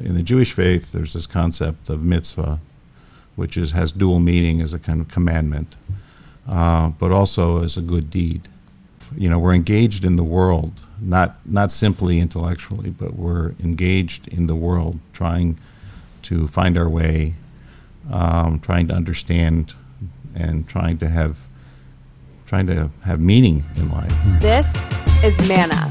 In the Jewish faith, there's this concept of mitzvah, which is, has dual meaning as a kind of commandment, uh, but also as a good deed. You know, we're engaged in the world, not, not simply intellectually, but we're engaged in the world, trying to find our way, um, trying to understand, and trying to have trying to have meaning in life. This is Manna,